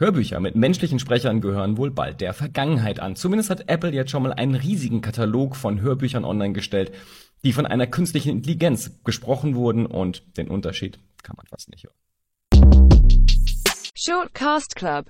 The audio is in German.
Hörbücher mit menschlichen Sprechern gehören wohl bald der Vergangenheit an. Zumindest hat Apple jetzt schon mal einen riesigen Katalog von Hörbüchern online gestellt, die von einer künstlichen Intelligenz gesprochen wurden und den Unterschied kann man fast nicht hören. Shortcast Club